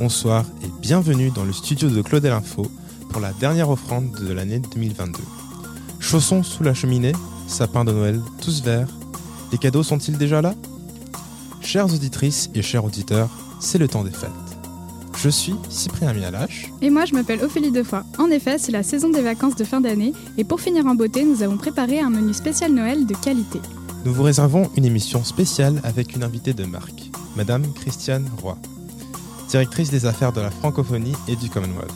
Bonsoir et bienvenue dans le studio de Claudel Info pour la dernière offrande de l'année 2022. Chaussons sous la cheminée, sapin de Noël tous verts, les cadeaux sont-ils déjà là? Chères auditrices et chers auditeurs, c'est le temps des fêtes. Je suis Cyprien Mialache. Et moi, je m'appelle Ophélie Defoy. En effet, c'est la saison des vacances de fin d'année et pour finir en beauté, nous avons préparé un menu spécial Noël de qualité. Nous vous réservons une émission spéciale avec une invitée de marque, Madame Christiane Roy, directrice des affaires de la francophonie et du Commonwealth.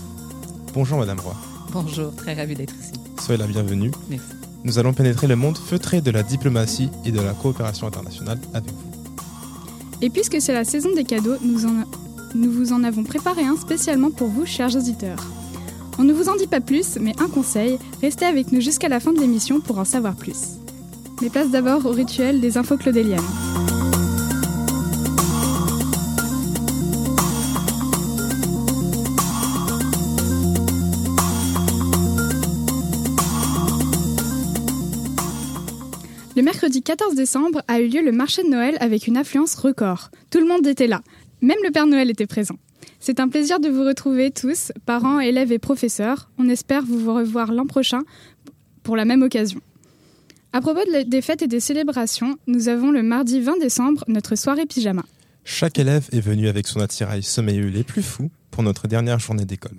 Bonjour Madame Roy. Bonjour, très ravi d'être ici. Soyez la bienvenue. Merci. Nous allons pénétrer le monde feutré de la diplomatie et de la coopération internationale avec vous. Et puisque c'est la saison des cadeaux, nous, en- nous vous en avons préparé un spécialement pour vous, chers auditeurs. On ne vous en dit pas plus, mais un conseil, restez avec nous jusqu'à la fin de l'émission pour en savoir plus. Mais place d'abord au rituel des infos claudéliennes. Mercredi 14 décembre a eu lieu le marché de Noël avec une affluence record. Tout le monde était là. Même le Père Noël était présent. C'est un plaisir de vous retrouver tous, parents, élèves et professeurs. On espère vous revoir l'an prochain pour la même occasion. À propos des fêtes et des célébrations, nous avons le mardi 20 décembre notre soirée pyjama. Chaque élève est venu avec son attirail sommeilleux les plus fous pour notre dernière journée d'école.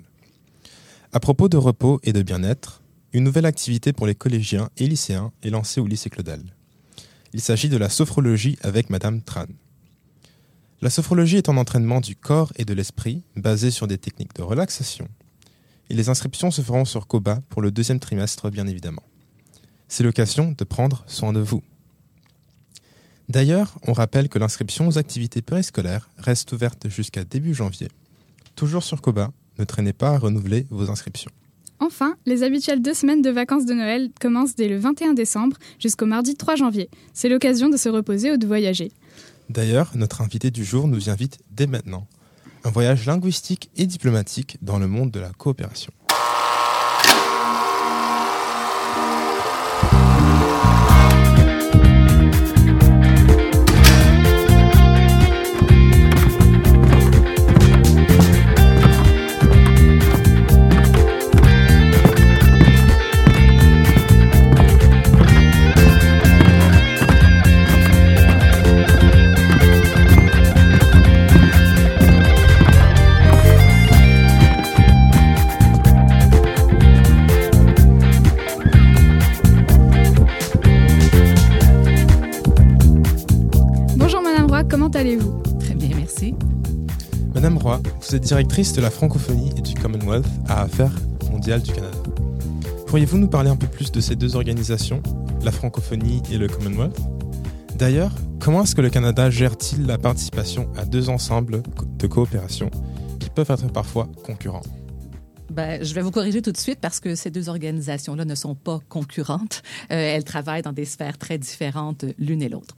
À propos de repos et de bien-être, une nouvelle activité pour les collégiens et lycéens est lancée au lycée Claudel. Il s'agit de la sophrologie avec Madame Tran. La sophrologie est un entraînement du corps et de l'esprit basé sur des techniques de relaxation. Et les inscriptions se feront sur Koba pour le deuxième trimestre, bien évidemment. C'est l'occasion de prendre soin de vous. D'ailleurs, on rappelle que l'inscription aux activités périscolaires reste ouverte jusqu'à début janvier. Toujours sur Koba, ne traînez pas à renouveler vos inscriptions. Enfin, les habituelles deux semaines de vacances de Noël commencent dès le 21 décembre jusqu'au mardi 3 janvier. C'est l'occasion de se reposer ou de voyager. D'ailleurs, notre invité du jour nous invite dès maintenant. Un voyage linguistique et diplomatique dans le monde de la coopération. Vous êtes directrice de la francophonie et du Commonwealth à Affaires mondiales du Canada. Pourriez-vous nous parler un peu plus de ces deux organisations, la francophonie et le Commonwealth? D'ailleurs, comment est-ce que le Canada gère-t-il la participation à deux ensembles de coopération qui peuvent être parfois concurrents? Ben, je vais vous corriger tout de suite parce que ces deux organisations-là ne sont pas concurrentes. Euh, elles travaillent dans des sphères très différentes euh, l'une et l'autre.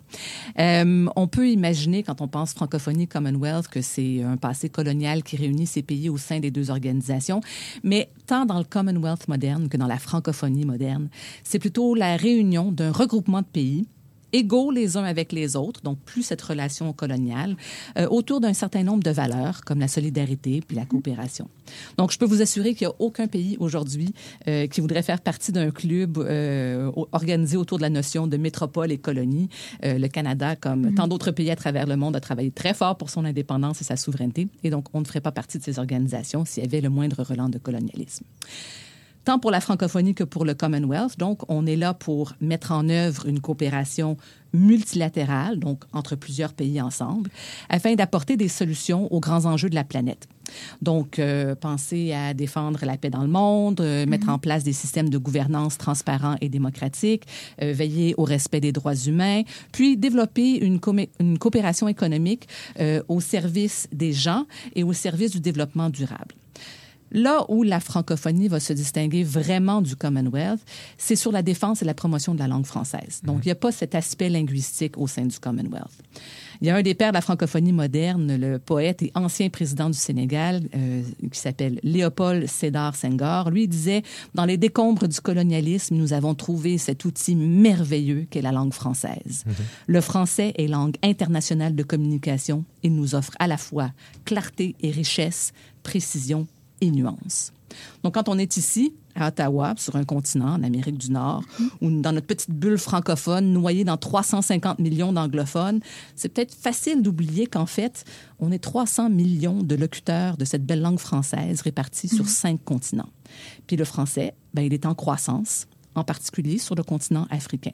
Euh, on peut imaginer, quand on pense francophonie Commonwealth, que c'est un passé colonial qui réunit ces pays au sein des deux organisations. Mais tant dans le Commonwealth moderne que dans la francophonie moderne, c'est plutôt la réunion d'un regroupement de pays égaux les uns avec les autres, donc plus cette relation coloniale, euh, autour d'un certain nombre de valeurs comme la solidarité puis la coopération. Donc, je peux vous assurer qu'il n'y a aucun pays aujourd'hui euh, qui voudrait faire partie d'un club euh, organisé autour de la notion de métropole et colonie. Euh, le Canada, comme tant d'autres pays à travers le monde, a travaillé très fort pour son indépendance et sa souveraineté, et donc on ne ferait pas partie de ces organisations s'il y avait le moindre relent de colonialisme tant pour la francophonie que pour le Commonwealth. Donc, on est là pour mettre en œuvre une coopération multilatérale, donc entre plusieurs pays ensemble, afin d'apporter des solutions aux grands enjeux de la planète. Donc, euh, penser à défendre la paix dans le monde, euh, mettre en place des systèmes de gouvernance transparents et démocratiques, euh, veiller au respect des droits humains, puis développer une, coopération économique au service des gens et au service du développement durable. Là où la francophonie va se distinguer vraiment du Commonwealth, c'est sur la défense et la promotion de la langue française. Donc, il n'y a pas cet aspect linguistique au sein du Commonwealth. Il y a un des pères de la francophonie moderne, le poète et ancien président du Sénégal, euh, qui s'appelle Léopold Sédar Senghor. Lui disait, dans les décombres du colonialisme, nous avons trouvé cet outil merveilleux qu'est la langue française. Mhm. Le français est langue internationale de communication. Il nous offre à la fois clarté et richesse, précision et nuances. Donc, quand on est ici, à Ottawa, sur un continent, en Amérique du Nord, ou dans notre petite bulle francophone, noyée dans 350 millions d'anglophones, c'est peut-être facile d'oublier qu'en fait, on est 300 millions de locuteurs de cette belle langue française répartis sur mhm. cinq continents. Puis le français, ben, il est en croissance, en particulier sur le continent africain.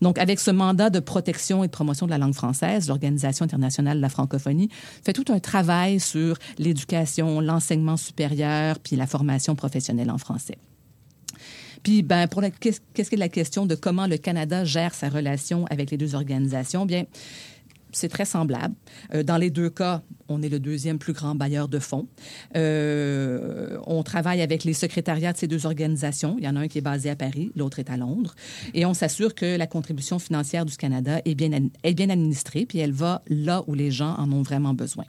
Donc, avec ce mandat de protection et de promotion de la langue française, l'Organisation internationale de la francophonie fait tout un travail sur l'éducation, l'enseignement supérieur, puis la formation professionnelle en français. Puis, ben, pour qu'est-ce qu'est la question de comment le Canada gère sa relation avec les deux organisations? Bien, c'est très semblable. Euh, dans les deux cas, on est le deuxième plus grand bailleur de fonds. Euh, on travaille avec les secrétariats de ces deux organisations. Il y en a un qui est basé à Paris, l'autre est à Londres. Et on s'assure que la contribution financière du Canada est bien, est bien administrée, puis elle va là où les gens en ont vraiment besoin.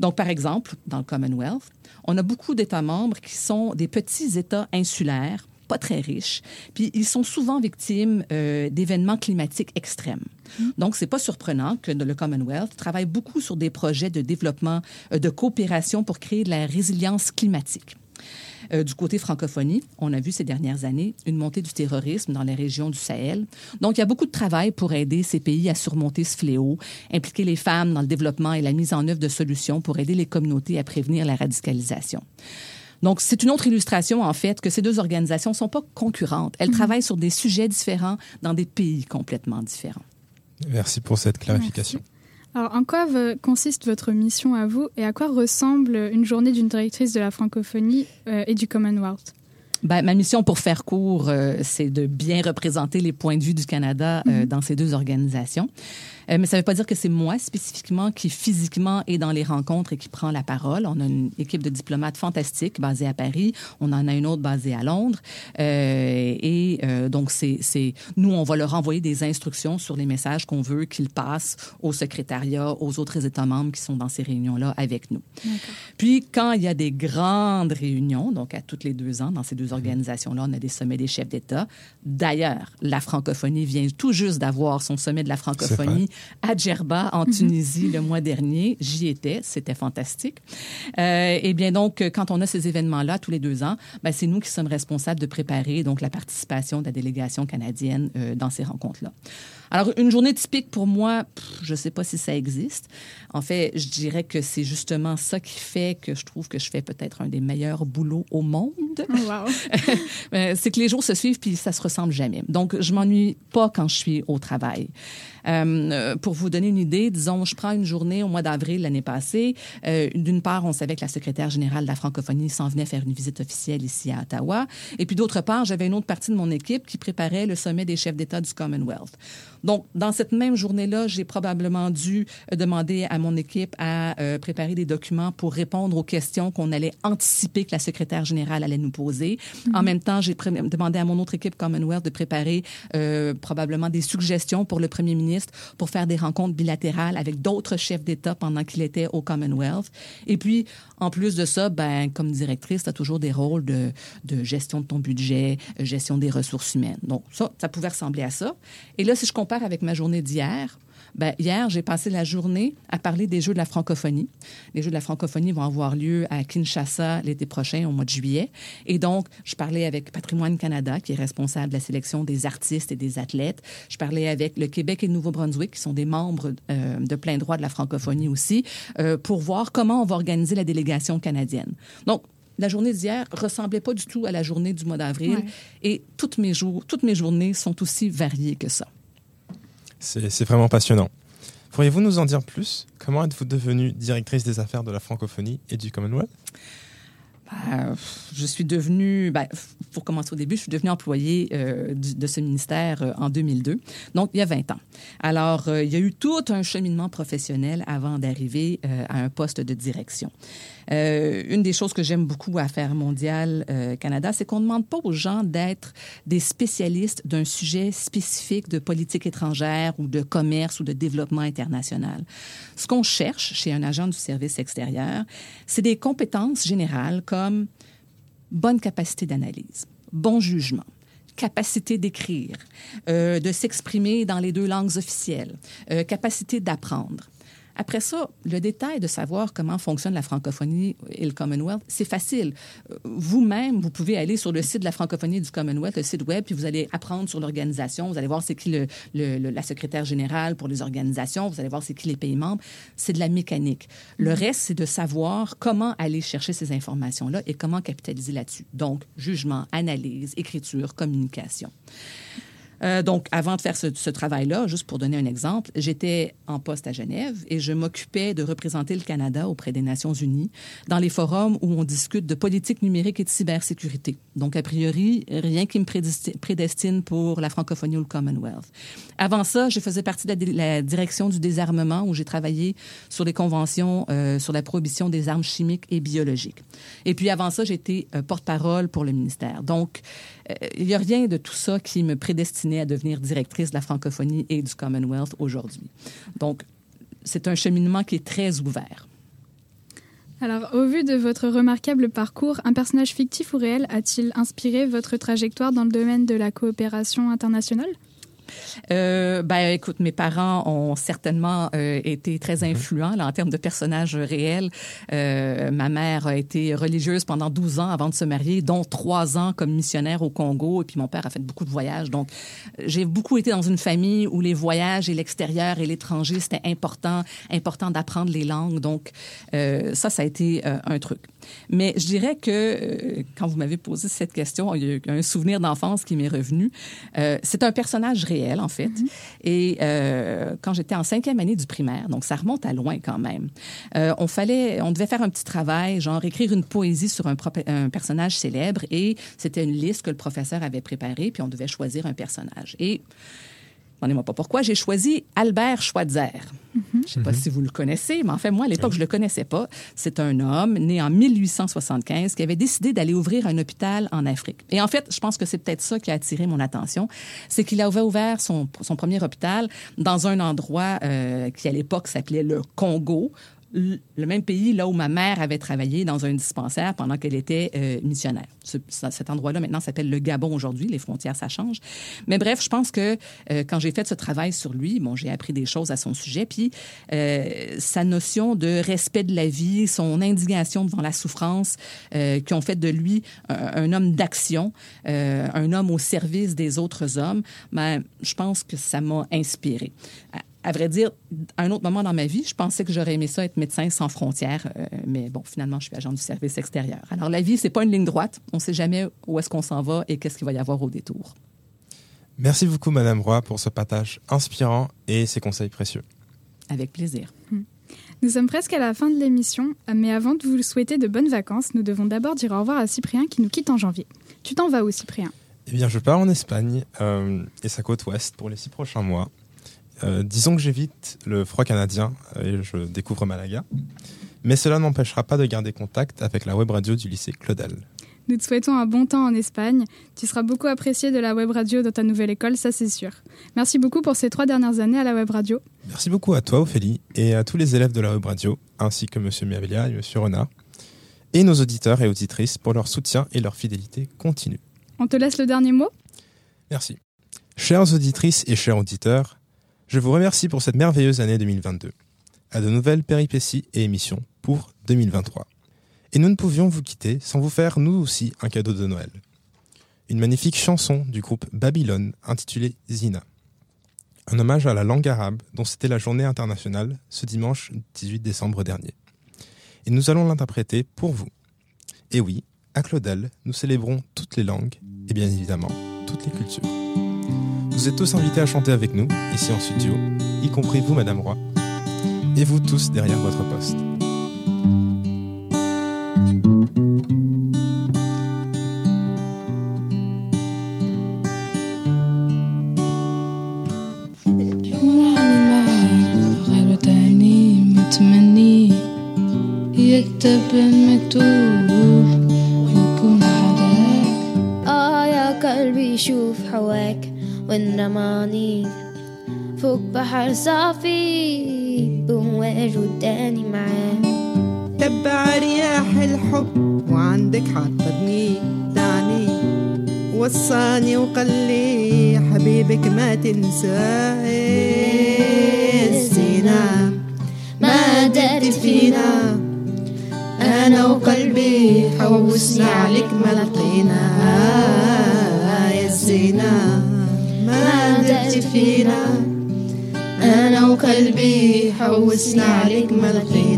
Donc, par exemple, dans le Commonwealth, on a beaucoup d'États membres qui sont des petits États insulaires pas très riches, puis ils sont souvent victimes euh, d'événements climatiques extrêmes. Donc, mm. Donc, c'est pas surprenant que le Commonwealth travaille beaucoup sur des projets de développement, euh, de coopération pour créer de la résilience climatique. Euh, du côté francophonie, on a vu ces dernières années une montée du terrorisme dans les régions du Sahel. Donc, il y a beaucoup de travail pour aider ces pays à surmonter ce fléau, impliquer les femmes dans le développement et la mise en œuvre de solutions pour aider les communautés à prévenir la radicalisation. Donc, c'est une autre illustration, en fait, que ces deux organisations ne sont pas concurrentes. Elles mhm. travaillent sur des sujets différents dans des pays complètement différents. Merci pour cette clarification. Alors, en quoi consiste votre mission à vous et à quoi ressemble une journée d'une directrice de la francophonie euh, et du Commonwealth? Ben, ma mission, pour faire court, euh, c'est de bien représenter les points de vue du Canada euh, mhm. dans ces deux organisations. Euh, mais ça ne veut pas dire que c'est moi spécifiquement qui physiquement est dans les rencontres et qui prend la parole. On a une équipe de diplomates fantastiques basée à Paris. On en a une autre basée à Londres. Euh, et euh, donc, c'est, c'est nous, on va leur envoyer des instructions sur les messages qu'on veut qu'ils passent au secrétariat, aux autres États membres qui sont dans ces réunions-là avec nous. Puis, quand il y a des grandes réunions, donc à toutes les deux ans, dans ces deux organisations-là, on a des sommets des chefs d'État. D'ailleurs, la francophonie vient tout juste d'avoir son sommet de la francophonie à Djerba, en mhm. Tunisie, le mois dernier. J'y étais, c'était fantastique. Euh, et bien donc, quand on a ces événements-là tous les deux ans, ben, c'est nous qui sommes responsables de préparer donc la participation de la délégation canadienne euh, dans ces rencontres-là. Alors, une journée typique pour moi, je ne sais pas si ça existe. En fait, je dirais que c'est justement ça qui fait que je trouve que je fais peut-être un des meilleurs boulots au monde. Oh, wow. c'est que les jours se suivent puis ça se ressemble jamais. Donc, je m'ennuie pas quand je suis au travail. Euh, pour vous donner une idée, disons, je prends une journée au mois d'avril l'année passée. Euh, D'une part, on savait que la secrétaire générale de la francophonie s'en venait faire une visite officielle ici à Ottawa. Et puis d'autre part, j'avais une autre partie de mon équipe qui préparait le sommet des chefs d'État du Commonwealth. Donc, dans cette même journée-là, j'ai probablement dû demander à mon équipe à euh, préparer des documents pour répondre aux questions qu'on allait anticiper que la secrétaire générale allait nous poser. Mm-hmm. En même temps, j'ai demandé à mon autre équipe Commonwealth de préparer euh, probablement des suggestions pour le premier ministre pour faire des rencontres bilatérales avec d'autres chefs d'État pendant qu'il était au Commonwealth. Et puis, en plus de ça, ben, comme directrice, tu as toujours des rôles de, de gestion de ton budget, gestion des ressources humaines. Donc, ça, ça pouvait ressembler à ça. Et là, si je compare avec ma journée d'hier, ben, hier, j'ai passé la journée à parler des Jeux de la francophonie. Les Jeux de la francophonie vont avoir lieu à Kinshasa l'été prochain, au mois de juillet. Et donc, je parlais avec Patrimoine Canada, qui est responsable de la sélection des artistes et des athlètes. Je parlais avec le Québec et le Nouveau-Brunswick, qui sont des membres euh, de plein droit de la francophonie aussi, euh, pour voir comment on va organiser la délégation canadienne. Donc, la journée d'hier ressemblait pas du tout à la journée du mois d'avril. Et toutes mes, jours, toutes mes journées sont aussi variées que ça. C'est vraiment passionnant. Pourriez-vous nous en dire plus? Comment êtes-vous devenue directrice des affaires de la francophonie et du Commonwealth? Ben, je suis devenue, ben, pour commencer au début, je suis devenue employée euh, de ce ministère euh, en 2002, donc il y a 20 ans. Alors, il y a eu tout un cheminement professionnel avant d'arriver à un poste de direction. une des choses que j'aime beaucoup à Affaires mondiales Canada, c'est qu'on ne demande pas aux gens d'être des spécialistes d'un sujet spécifique de politique étrangère ou de commerce ou de développement international. Ce qu'on cherche chez un agent du service extérieur, c'est des compétences générales bonne capacité d'analyse, bon jugement, capacité d'écrire, euh, de s'exprimer dans les deux langues officielles, euh, capacité d'apprendre. Après ça, le détail de savoir comment fonctionne la francophonie et le Commonwealth, c'est facile. Vous-même, vous pouvez aller sur le site de la francophonie et du Commonwealth, le site web, puis vous allez apprendre sur l'organisation. Vous allez voir c'est qui le, la secrétaire générale pour les organisations. Vous allez voir c'est qui les pays membres. C'est de la mécanique. Le mm-hmm. reste, c'est de savoir comment aller chercher ces informations-là et comment capitaliser là-dessus. Donc, jugement, analyse, écriture, communication. Euh, donc, avant de faire ce, ce travail-là, juste pour donner un exemple, j'étais en poste à Genève et je m'occupais de représenter le Canada auprès des Nations Unies dans les forums où on discute de politique numérique et de cybersécurité. Donc, a priori, rien qui me prédestine pour la francophonie ou le Commonwealth. Avant ça, je faisais partie de la, direction du désarmement où j'ai travaillé sur les conventions euh, sur la prohibition des armes chimiques et biologiques. Et puis, avant ça, j'étais euh, porte-parole pour le ministère. Donc, il n'y a rien de tout ça qui me prédestinait à devenir directrice de la francophonie et du Commonwealth aujourd'hui. Donc, c'est un cheminement qui est très ouvert. Alors, au vu de votre remarquable parcours, un personnage fictif ou réel a-t-il inspiré votre trajectoire dans le domaine de la coopération internationale? Euh, ben, écoute, mes parents ont certainement euh, été très mhm. influents là, en termes de personnages réels. Euh, ma mère a été religieuse pendant 12 ans avant de se marier, dont 3 ans comme missionnaire au Congo. Et puis mon père a fait beaucoup de voyages. Donc, j'ai beaucoup été dans une famille où les voyages et l'extérieur et l'étranger, c'était important, important d'apprendre les langues. Donc, ça, ça a été un truc. Mais je dirais que quand vous m'avez posé cette question, il y a eu un souvenir d'enfance qui m'est revenu. C'est un personnage réel, en fait. Mm-hmm. Et euh, quand j'étais en cinquième année du primaire, donc ça remonte à loin quand même, on fallait, on devait faire un petit travail, genre écrire une poésie sur un, un personnage célèbre. Et c'était une liste que le professeur avait préparée, puis on devait choisir un personnage. Et Demandez-moi pas pourquoi. J'ai choisi Albert Schweitzer. Mm-hmm. Je ne sais pas mm-hmm. si vous le connaissez, mais en fait, moi, à l'époque, je ne le connaissais pas. C'est un homme né en 1875 qui avait décidé d'aller ouvrir un hôpital en Afrique. Et en fait, je pense que c'est peut-être ça qui a attiré mon attention. C'est qu'il a ouvert son, son, premier hôpital dans un endroit euh, qui, à l'époque, s'appelait le Congo, le même pays là où ma mère avait travaillé dans un dispensaire pendant qu'elle était euh, missionnaire. cet endroit-là maintenant s'appelle le Gabon aujourd'hui. Les frontières, ça change. Mais bref, je pense que euh, quand j'ai fait ce travail sur lui, bon, j'ai appris des choses à son sujet. Puis euh, sa notion de respect de la vie, son indignation devant la souffrance, qui ont fait de lui un, homme d'action, un homme au service des autres hommes. Ben, je pense que ça m'a inspiré à vrai dire, à un autre moment dans ma vie, je pensais que j'aurais aimé ça être médecin sans frontières, euh, mais bon, finalement, je suis agent du service extérieur. Alors, la vie, c'est pas une ligne droite. On ne sait jamais où est-ce qu'on s'en va et qu'est-ce qu'il va y avoir au détour. Merci beaucoup, Madame Roy, pour ce partage inspirant et ces conseils précieux. Avec plaisir. Hmm. Nous sommes presque à la fin de l'émission, mais avant de vous souhaiter de bonnes vacances, nous devons d'abord dire au revoir à Cyprien qui nous quitte en janvier. Tu t'en vas où, Cyprien? Eh bien, je pars en Espagne euh, et sa côte ouest pour les six prochains mois. Euh, disons que j'évite le froid canadien et je découvre Malaga. Mais cela n'empêchera pas de garder contact avec la web radio du lycée Claudel. Nous te souhaitons un bon temps en Espagne. Tu seras beaucoup apprécié de la web radio dans ta nouvelle école, ça c'est sûr. Merci beaucoup pour ces trois dernières années à la web radio. Merci beaucoup à toi, Ophélie, et à tous les élèves de la web radio, ainsi que M. Miavelia et M. Renard, et nos auditeurs et auditrices pour leur soutien et leur fidélité continue. On te laisse le dernier mot? Merci. Chères auditrices et chers auditeurs, je vous remercie pour cette merveilleuse année 2022. À de nouvelles péripéties et émissions pour 2023. Et nous ne pouvions vous quitter sans vous faire, nous aussi, un cadeau de Noël. Une magnifique chanson du groupe Babylone intitulée Zina. Un hommage à la langue arabe dont c'était la journée internationale ce dimanche 18 décembre dernier. Et nous allons l'interpréter pour vous. Et oui, à Claudel, nous célébrons toutes les langues et bien évidemment toutes les cultures. Vous êtes tous invités à chanter avec nous, ici en studio, y compris vous, Madame Roy, et vous tous derrière votre poste. وإن رماني فوق بحر صافي بمواج وداني معاك تبع رياح الحب وعندك حطبني دعني وصاني وقال لي حبيبك ما تنساه. الزينة ما دقت فينا. أنا وقلبي حوسنا عليك ما لقينا. يا الزينة ما دقت فينا. أنا وقلبي حوسنا عليك ما لقينا.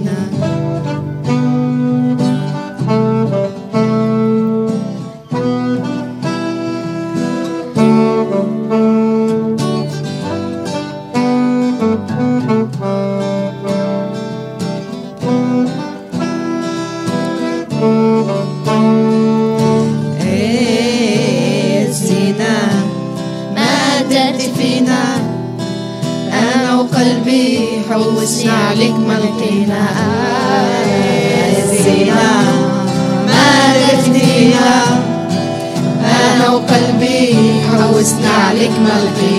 melody.